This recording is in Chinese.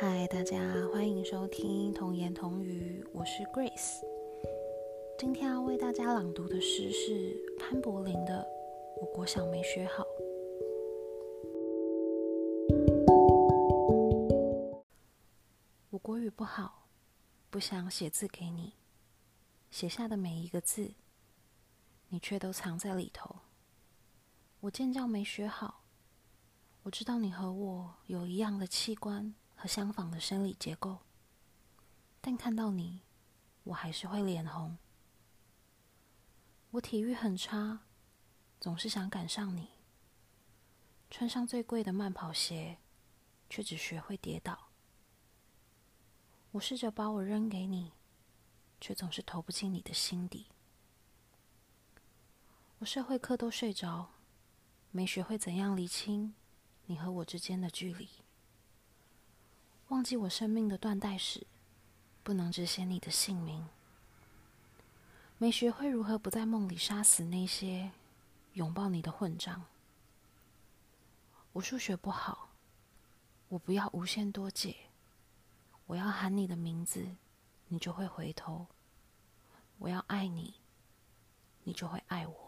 嗨大家欢迎收听童言童语，我是 Grace。今天要为大家朗读的诗是潘柏林的《我国小没学好》。我国语不好，不想写字给你，写下的每一个字，你却都藏在里头。我尖叫没学好，我知道你和我有一样的器官。和相仿的生理结构，但看到你，我还是会脸红。我体育很差，总是想赶上你。穿上最贵的慢跑鞋，却只学会跌倒。我试着把我扔给你，却总是投不进你的心底。我社会课都睡着，没学会怎样理清你和我之间的距离。忘记我生命的断代史，不能只写你的姓名。没学会如何不在梦里杀死那些拥抱你的混账。我数学不好，我不要无限多解。我要喊你的名字，你就会回头。我要爱你，你就会爱我。